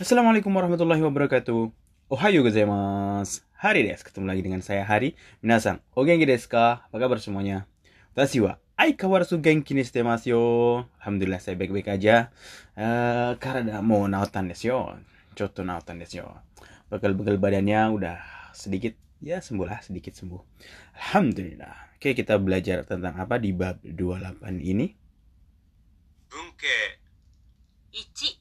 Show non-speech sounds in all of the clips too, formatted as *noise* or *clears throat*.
Assalamualaikum warahmatullahi wabarakatuh. Ohayo gozaimasu. Hari desu. Ketemu lagi dengan saya Hari. Minasan, o genki desu ka? Apa kabar semuanya? Watashi wa aikawarasu genki ni shite masu yo. Alhamdulillah saya baik-baik aja. Uh, karena mau naotan desu yo. Coto naotan desu yo. Bekal-bekal badannya udah sedikit ya sembuh lah sedikit sembuh. Alhamdulillah. Oke, kita belajar tentang apa di bab 28 ini? 文系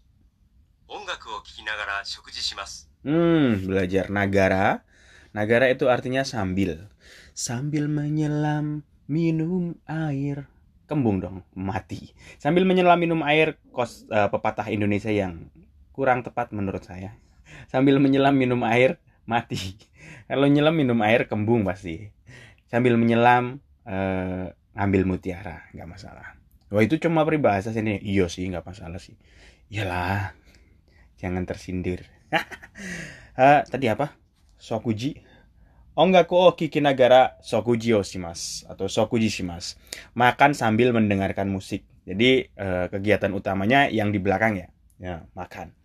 Hmm, belajar nagara. Nagara itu artinya sambil. Sambil menyelam minum air. Kembung dong, mati. Sambil menyelam minum air, kos eh, pepatah Indonesia yang kurang tepat menurut saya. Sambil menyelam minum air, mati. Kalau nyelam minum air, kembung pasti. Sambil menyelam, eh, ngambil mutiara, nggak masalah. Wah itu cuma peribahasa sini. Iya sih, nggak masalah sih. Iyalah, jangan tersindir. Ah, *laughs* tadi apa? Sokuji. Ongaku o kikinagara sokuji o shimasu atau sokuji shimasu. Makan sambil mendengarkan musik. Jadi eh, kegiatan utamanya yang di belakang ya. Ya, makan.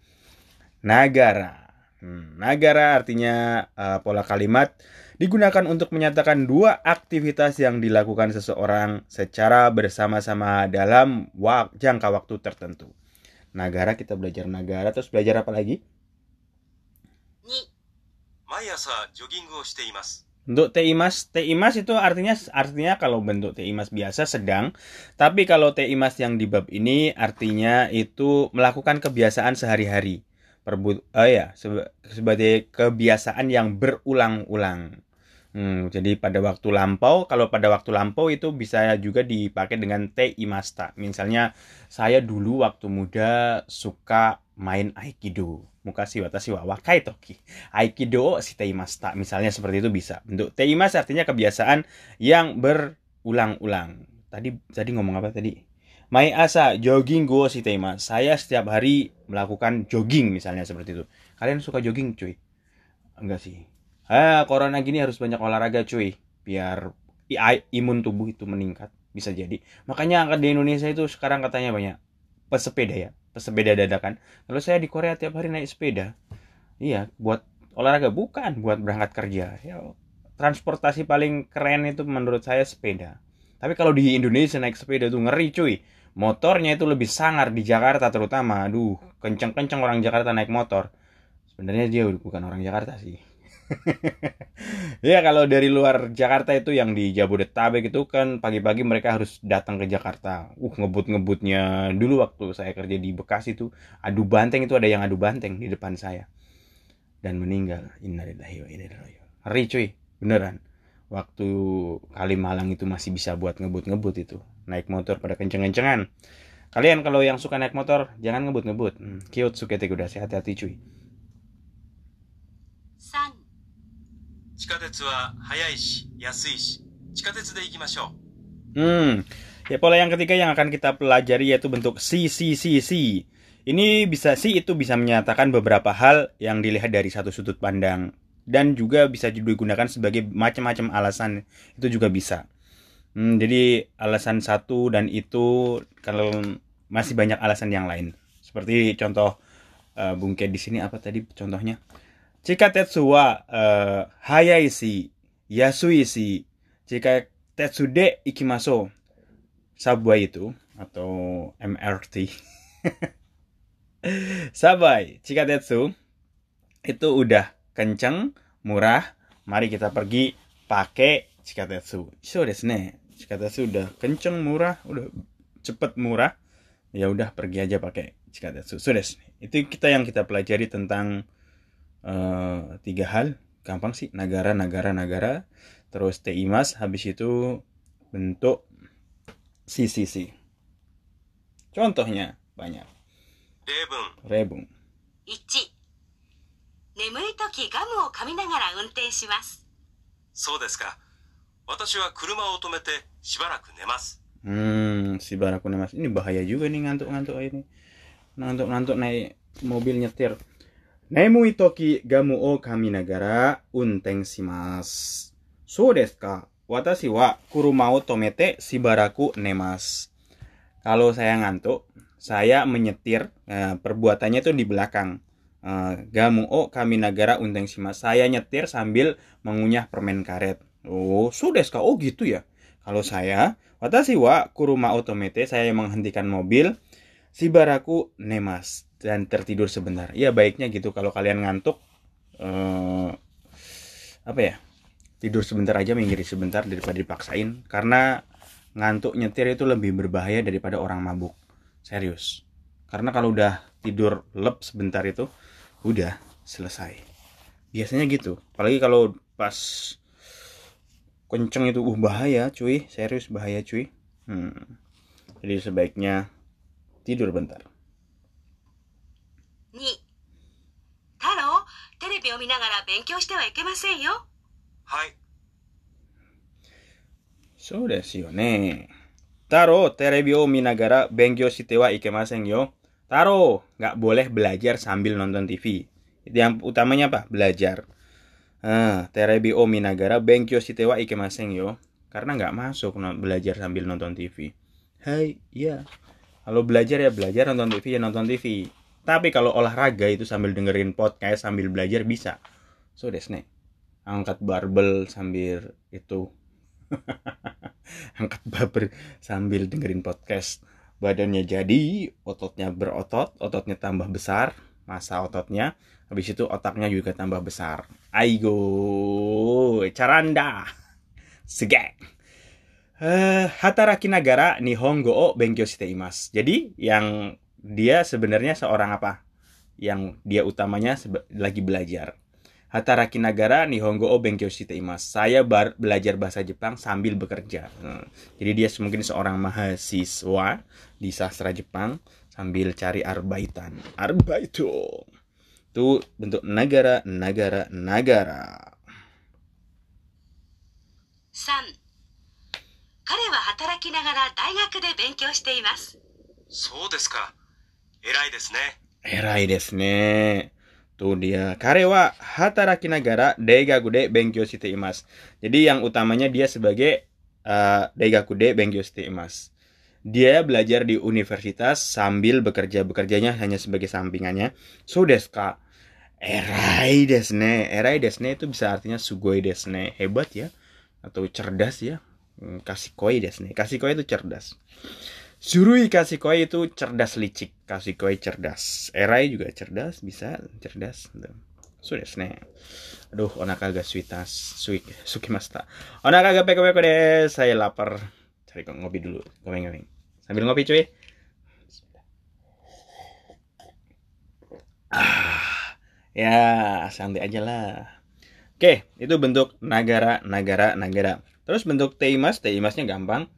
Nagara. Hmm, nagara artinya eh, pola kalimat digunakan untuk menyatakan dua aktivitas yang dilakukan seseorang secara bersama-sama dalam wak- jangka waktu tertentu. Nagara kita belajar Nagara terus belajar apa lagi? Bentuk teimas, teimas itu artinya artinya kalau bentuk teimas biasa sedang, tapi kalau teimas yang di bab ini artinya itu melakukan kebiasaan sehari-hari. Perbu oh ya, sebagai kebiasaan yang berulang-ulang. Hmm, jadi pada waktu lampau, kalau pada waktu lampau itu bisa juga dipakai dengan teimasta. Misalnya saya dulu waktu muda suka main aikido. Mukashi watashi wa wakai toki. Aikido si teimasta. Misalnya seperti itu bisa. Bentuk teimas artinya kebiasaan yang berulang-ulang. Tadi tadi ngomong apa tadi? Mai asa jogging go si teimas. Saya setiap hari melakukan jogging misalnya seperti itu. Kalian suka jogging cuy? Enggak sih. Ah, corona gini harus banyak olahraga cuy. Biar imun tubuh itu meningkat. Bisa jadi. Makanya angkat di Indonesia itu sekarang katanya banyak pesepeda ya. Pesepeda dadakan. Kalau saya di Korea tiap hari naik sepeda. Iya, buat olahraga bukan buat berangkat kerja. Ya, transportasi paling keren itu menurut saya sepeda. Tapi kalau di Indonesia naik sepeda tuh ngeri cuy. Motornya itu lebih sangar di Jakarta terutama. Aduh, kenceng-kenceng orang Jakarta naik motor. Sebenarnya dia bukan orang Jakarta sih. *laughs* ya kalau dari luar Jakarta itu yang di Jabodetabek itu kan pagi-pagi mereka harus datang ke Jakarta. Uh ngebut-ngebutnya dulu waktu saya kerja di Bekasi itu adu banteng itu ada yang adu banteng di depan saya dan meninggal. Innalillahi wa inna ilaihi. Ngeri cuy, beneran. Waktu Kalimalang itu masih bisa buat ngebut-ngebut itu. Naik motor pada kenceng-kencengan. Kalian kalau yang suka naik motor jangan ngebut-ngebut. Hmm, Kiyotsuke udah hati-hati cuy. 3地下鉄は速いし安いし地下鉄で行きましょう Hmm, ya pola yang ketiga yang akan kita pelajari yaitu bentuk si si si si. Ini bisa si itu bisa menyatakan beberapa hal yang dilihat dari satu sudut pandang dan juga bisa digunakan sebagai macam-macam alasan itu juga bisa. Hmm, jadi alasan satu dan itu kalau masih banyak alasan yang lain. Seperti contoh eh, Bungke di sini apa tadi contohnya? Jika tetsu wa eh, hayai shi, yasui shi, jika tetsu de ikimaso, subway itu atau MRT. *laughs* subway, jika tetsu itu udah kenceng, murah, mari kita pergi pakai Chikatetsu. So desu ne. Chikatetsu udah kenceng, murah, udah cepet murah. Ya udah pergi aja pakai Chikatetsu. So desu. Itu kita yang kita pelajari tentang eh, tiga hal. Gampang sih, nagara, nagara, nagara. Terus teimas, habis itu bentuk si si si. Contohnya banyak. 例文 Rebung. 1眠い時ガムを噛みながら運転しますそうですか私は車を止めてしばらく寝ます Hmm, si Baraku Mas. Ini bahaya juga nih ngantuk-ngantuk ini. Ngantuk-ngantuk naik mobil nyetir. Nemui toki gamu o kami nagara unteng shimasu. So desu ka? Watashi wa kuruma o tomete shibaraku nemasu. Kalau saya ngantuk, saya menyetir. Nah, perbuatannya itu di belakang. Eh, gamu o kami nagara unteng shima. Saya nyetir sambil mengunyah permen karet. Oh, sudah kah? Oh gitu ya. Kalau saya, watashi wa kuruma otomete, saya menghentikan mobil, si baraku nemas dan tertidur sebentar. Ya baiknya gitu kalau kalian ngantuk eh apa ya? Tidur sebentar aja minggiri sebentar daripada dipaksain karena ngantuk nyetir itu lebih berbahaya daripada orang mabuk. Serius. Karena kalau udah tidur lep sebentar itu udah selesai. Biasanya gitu. Apalagi kalau pas kenceng itu uh bahaya cuy serius bahaya cuy hmm. jadi sebaiknya tidur bentar 2太郎テレビを見ながら勉強してはいけませんよはい。 so desu yo ne taro terebi o minagara benkyou shite wa ikemasen yo taro nggak boleh belajar sambil nonton TV itu yang utamanya apa belajar ah terebi o minagara benkyou shite wa ikemasen yo karena nggak masuk no- belajar sambil nonton TV hai iya kalau belajar ya belajar nonton TV ya nonton TV tapi kalau olahraga itu sambil dengerin podcast sambil belajar bisa. So desu ne angkat barbel sambil itu. *laughs* Angkat barbel sambil dengerin podcast. Badannya jadi ototnya berotot ototnya tambah besar. Masa ototnya habis itu otaknya juga tambah besar. Aigo caranda. Sege eh hataraki nagara nihongo o benkyou shite imasu jadi yang dia sebenarnya seorang apa yang dia utamanya lagi belajar Hataraki nagara nihongo o benkyou shite imasu. Saya belajar bahasa Jepang sambil bekerja. Hmm. Jadi dia mungkin seorang mahasiswa di sastra Jepang sambil cari arbaitan. Arbaito. Itu bentuk negara, negara, negara. 3彼は働きながら大学で勉強していますそうですか。偉いですね。 Erai desu ne. Tuh dia. Kare wa hataraki nagara daigaku de benkyou shite imasu. Jadi yang utamanya dia sebagai uh, daigaku de benkyou shite imasu. Dia belajar di universitas sambil bekerja. Bekerjanya hanya sebagai sampingannya. So desu ka? Erai desu ne. Erai desu ne itu bisa artinya sugoi desu ne. Hebat ya. Atau cerdas ya. Hmm, Kasikoi desu ne. Kasikoi itu cerdas. Surui Kasikoi itu cerdas licik. Kasikoi cerdas. Erai juga cerdas, bisa cerdas. Sudah ne. Aduh, onaka ga suitas. Sui, sukimasta. Onaka ga peko-peko deh. Saya lapar. Cari ngopi dulu. Ngomeng-ngomeng. Sambil ngopi cuy. Ah, ya santai aja lah. Oke, itu bentuk nagara, nagara, nagara. Terus bentuk teimas, teimasnya gampang.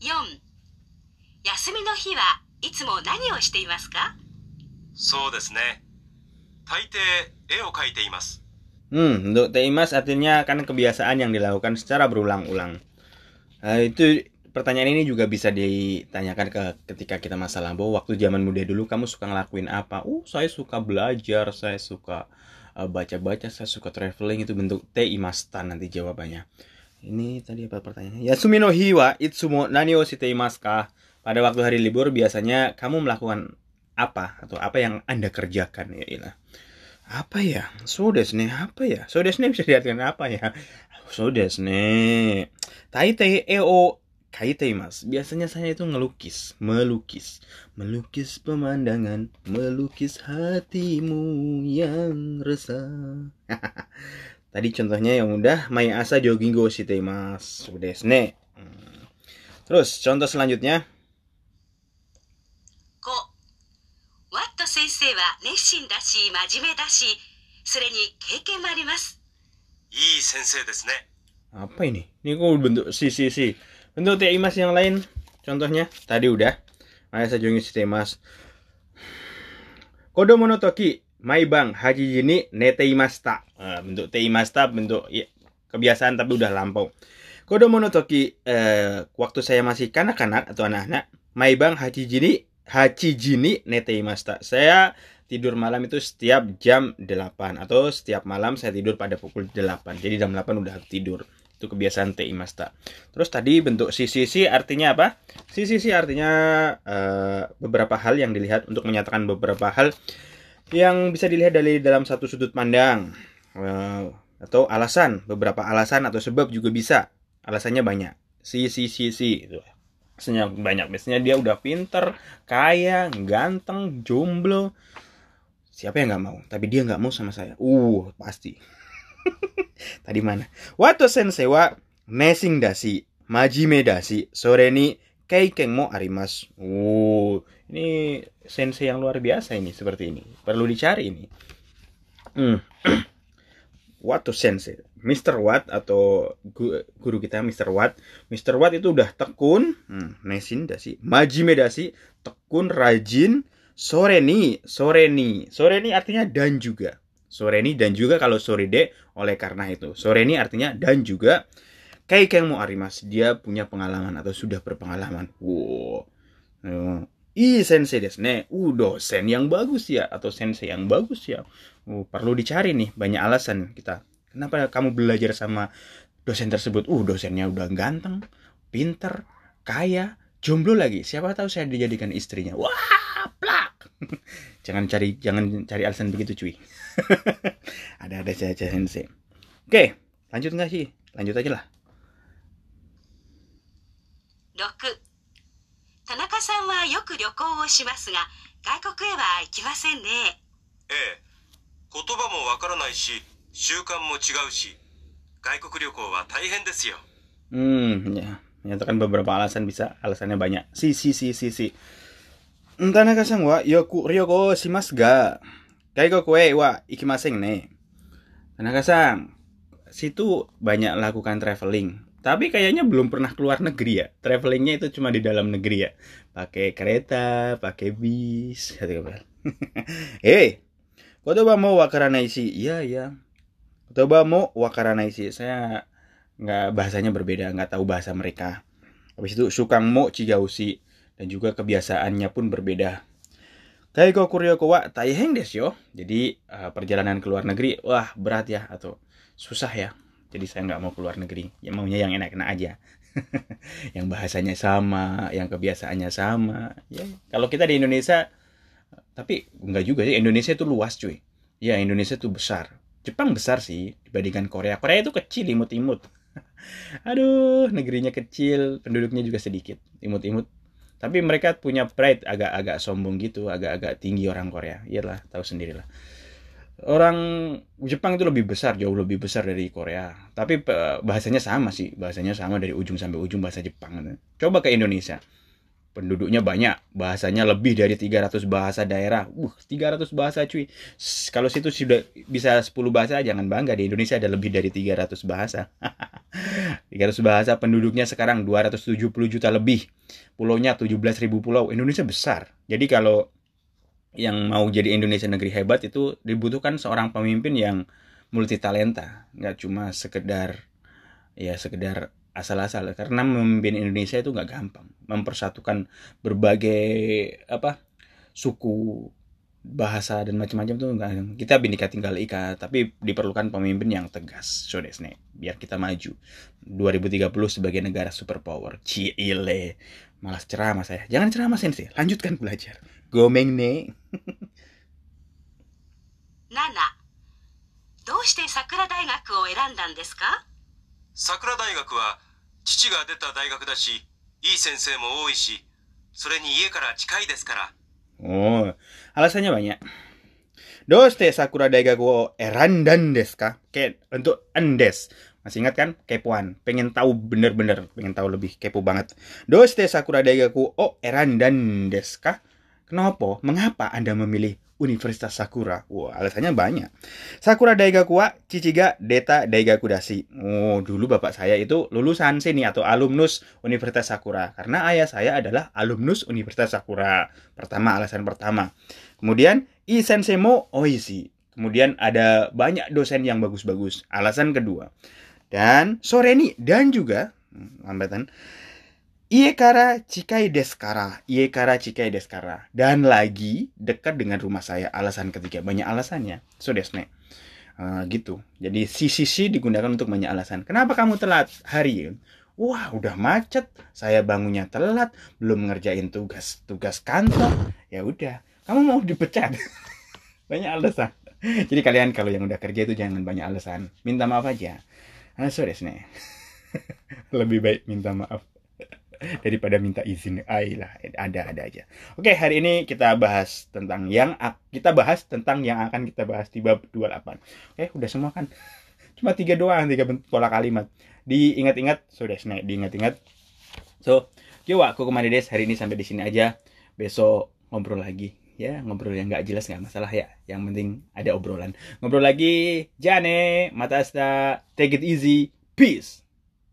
Yon. Yasumi no hi wa itsumo nani o shite imasu ka? So desu ne. E o kaite imasu. Hmm, untuk teimas artinya kan kebiasaan yang dilakukan secara berulang-ulang. Uh, itu pertanyaan ini juga bisa ditanyakan ke ketika kita masa lampau waktu zaman muda dulu kamu suka ngelakuin apa? Uh, saya suka belajar, saya suka baca-baca, saya suka traveling itu bentuk teimasta nanti jawabannya. Ini tadi apa pertanyaannya? Yasumi no hi wa itsumo nani o shite imasu ka? Pada waktu hari libur biasanya kamu melakukan apa atau apa yang Anda kerjakan ya ilah. Apa ya? So desu ne. Apa ya? So desu ne bisa diartikan apa ya? So desu ne. Taitei e kaiteimas. Biasanya saya itu ngelukis, melukis, melukis pemandangan, melukis hatimu yang resah. *laughs* Tadi contohnya yang udah mai asa jogging go shiteimas desne. Hmm. Terus contoh selanjutnya. Ko Watt sensei wa nesshin da shi, majime da shi, sore ni keiken mo arimasu. Ii sensei desu ne. Apa ini? Ini kok bentuk si si si. Bentuk teimas yang lain. Contohnya tadi udah. Maya sajungi teimas. Kodomo no toki mai bang haji jini neteimasta. Nah, bentuk teimasta bentuk ya, kebiasaan tapi udah lampau. Kodomo no toki eh, waktu saya masih kanak-kanak atau anak-anak, mai bang haji jini haji jini neteimasta. Saya tidur malam itu setiap jam 8 atau setiap malam saya tidur pada pukul 8. Jadi jam 8 udah tidur. Itu kebiasaan teimasta. Terus tadi bentuk CCC artinya apa? CCC artinya eh, beberapa hal yang dilihat untuk menyatakan beberapa hal yang bisa dilihat dari dalam satu sudut pandang. Eh, atau alasan beberapa alasan atau sebab juga bisa. Alasannya banyak. Si itu alasannya banyak. Biasanya dia udah pinter kaya ganteng jomblo. Siapa yang nggak mau? Tapi dia nggak mau sama saya. Uh pasti *laughs* tadi mana Wato sensei wa nesing dasi majime dasi sore ni keiken mo arimas uh ini sensei yang luar biasa ini seperti ini perlu dicari ini hmm. *clears throat* Wato Sensei, Mr. Watt atau gu- guru kita Mr. Watt. Mr. Watt itu udah tekun, hmm, nesin dasi, majime dasi, tekun, rajin, soreni, soreni. Soreni artinya dan juga. Soreni dan juga kalau sore de oleh karena itu. Soreni artinya dan juga. Kaikeng arimas, dia punya pengalaman atau sudah berpengalaman. Wow. Eh, Ih sensei desu ne. Uh dosen yang bagus ya atau sensei yang bagus ya. Uh, perlu dicari nih banyak alasan kita. Kenapa kamu belajar sama dosen tersebut? Uh dosennya udah ganteng, pinter, kaya, jomblo lagi. Siapa tahu saya dijadikan istrinya. Wah, plak jangan cari jangan cari alasan begitu cuy. *laughs* Ada-ada saja sensei. Oke, lanjut nggak sih? Lanjut aja lah. 6田中さんはよく旅行をしますが外国へは行きませんねええ言葉もわからないし習慣も違うし外国旅行は大変ですよ Hmm, ya. Menyatakan beberapa alasan bisa, alasannya banyak. Si, si, si, si, si. Tanaka-san wa yoku ryoko shimasu ga kaigoku e wa ikimasen ne. Tanaka-san, situ banyak lakukan traveling. Tapi kayaknya belum pernah keluar negeri ya. Travelingnya itu cuma di dalam negeri ya. Pakai kereta, pakai bis. Kata *laughs* Kabel. Eh, kotoba mo wakaranai shi. Iya, iya. Kotoba mo wakaranai shi. Saya nggak bahasanya berbeda, nggak tahu bahasa mereka. Habis itu sukang mo chigaushi dan juga kebiasaannya pun berbeda. Kaigo kuryoko wa taiheng desu yo. Jadi eh, perjalanan ke luar negeri, wah berat ya atau susah ya. Jadi saya nggak mau keluar negeri. Ya maunya yang enak-enak aja. *laughs* yang bahasanya sama, yang kebiasaannya sama. Ya, kalau kita di Indonesia, tapi nggak juga sih. Indonesia itu luas cuy. Ya Indonesia itu besar. Jepang besar sih dibandingkan Korea. Korea itu kecil, imut-imut. *laughs* Aduh, negerinya kecil, penduduknya juga sedikit, imut-imut. Tapi mereka punya pride agak-agak sombong gitu, agak-agak tinggi orang Korea. Iyalah, tahu sendirilah. Orang Jepang itu lebih besar, jauh lebih besar dari Korea. Tapi eh, bahasanya sama sih, bahasanya sama dari ujung sampai ujung bahasa Jepang. Coba ke Indonesia. Penduduknya banyak, bahasanya lebih dari 300 bahasa daerah. Uh, 300 bahasa cuy. Kalau situ sudah bisa 10 bahasa, jangan bangga di Indonesia ada lebih dari 300 bahasa. *laughs* 300 bahasa penduduknya sekarang 270 juta lebih. Pulaunya 17.000 pulau. Indonesia besar. Jadi kalau yang mau jadi Indonesia negeri hebat itu dibutuhkan seorang pemimpin yang multi talenta, nggak cuma sekedar ya sekedar asal-asal. Karena memimpin Indonesia itu nggak gampang, mempersatukan berbagai apa suku bahasa dan macam-macam tuh nggak kita binika tinggal ika tapi diperlukan pemimpin yang tegas so desu ne. biar kita maju 2030 sebagai negara superpower cile malas ceramah saya jangan ceramah sensei lanjutkan belajar gomeng ne *laughs* 7どうして桜大学を選んだんですか桜大学は 父が出た大学だしいい先生も多いしそれに家から近いですから Oh, alasannya banyak. Doste Sakura Daigaku wo erandan desu ka? Kayak untuk endes. Masih ingat kan? Kepoan. Pengen tahu bener-bener. Pengen tahu lebih kepo banget. Doste Sakura Daigaku o erandan desu ka? Kenapa? Mengapa Anda memilih Universitas Sakura? Wah, alasannya banyak. Sakura Daigaku wa Chichiga Deta Daigaku Dashi. Oh, dulu bapak saya itu lulusan sini atau alumnus Universitas Sakura. Karena ayah saya adalah alumnus Universitas Sakura. Pertama, alasan pertama. Kemudian, I sensei mo oishi. Kemudian ada banyak dosen yang bagus-bagus. Alasan kedua. Dan soreni dan juga hmm, lambatan Ie kara cikai deskara, ie kara cikai deskara. Dan lagi dekat dengan rumah saya. Alasan ketiga, banyak alasannya. So desne. Eh, gitu. Jadi si sisi digunakan untuk banyak alasan. Kenapa kamu telat hari? Wah, udah macet. Saya bangunnya telat, belum ngerjain tugas tugas kantor. Ya udah, kamu mau dipecat. *laughs* banyak alasan jadi kalian kalau yang udah kerja itu jangan banyak alasan minta maaf aja ah sorry nih *laughs* lebih baik minta maaf *laughs* daripada minta izin lah. Ada ada aja. Oke hari ini kita bahas tentang yang kita bahas tentang yang akan kita bahas di bab 28 oke udah semua kan? Cuma tiga doang tiga pola kalimat. Diingat-ingat sudah so, diingat-ingat. So coba aku ke mana des. Hari ini sampai di sini aja. Besok ngobrol lagi. Ya ngobrol yang nggak jelas nggak masalah ya. Yang penting ada obrolan. Ngobrol lagi. Jane mata asta take it easy. Peace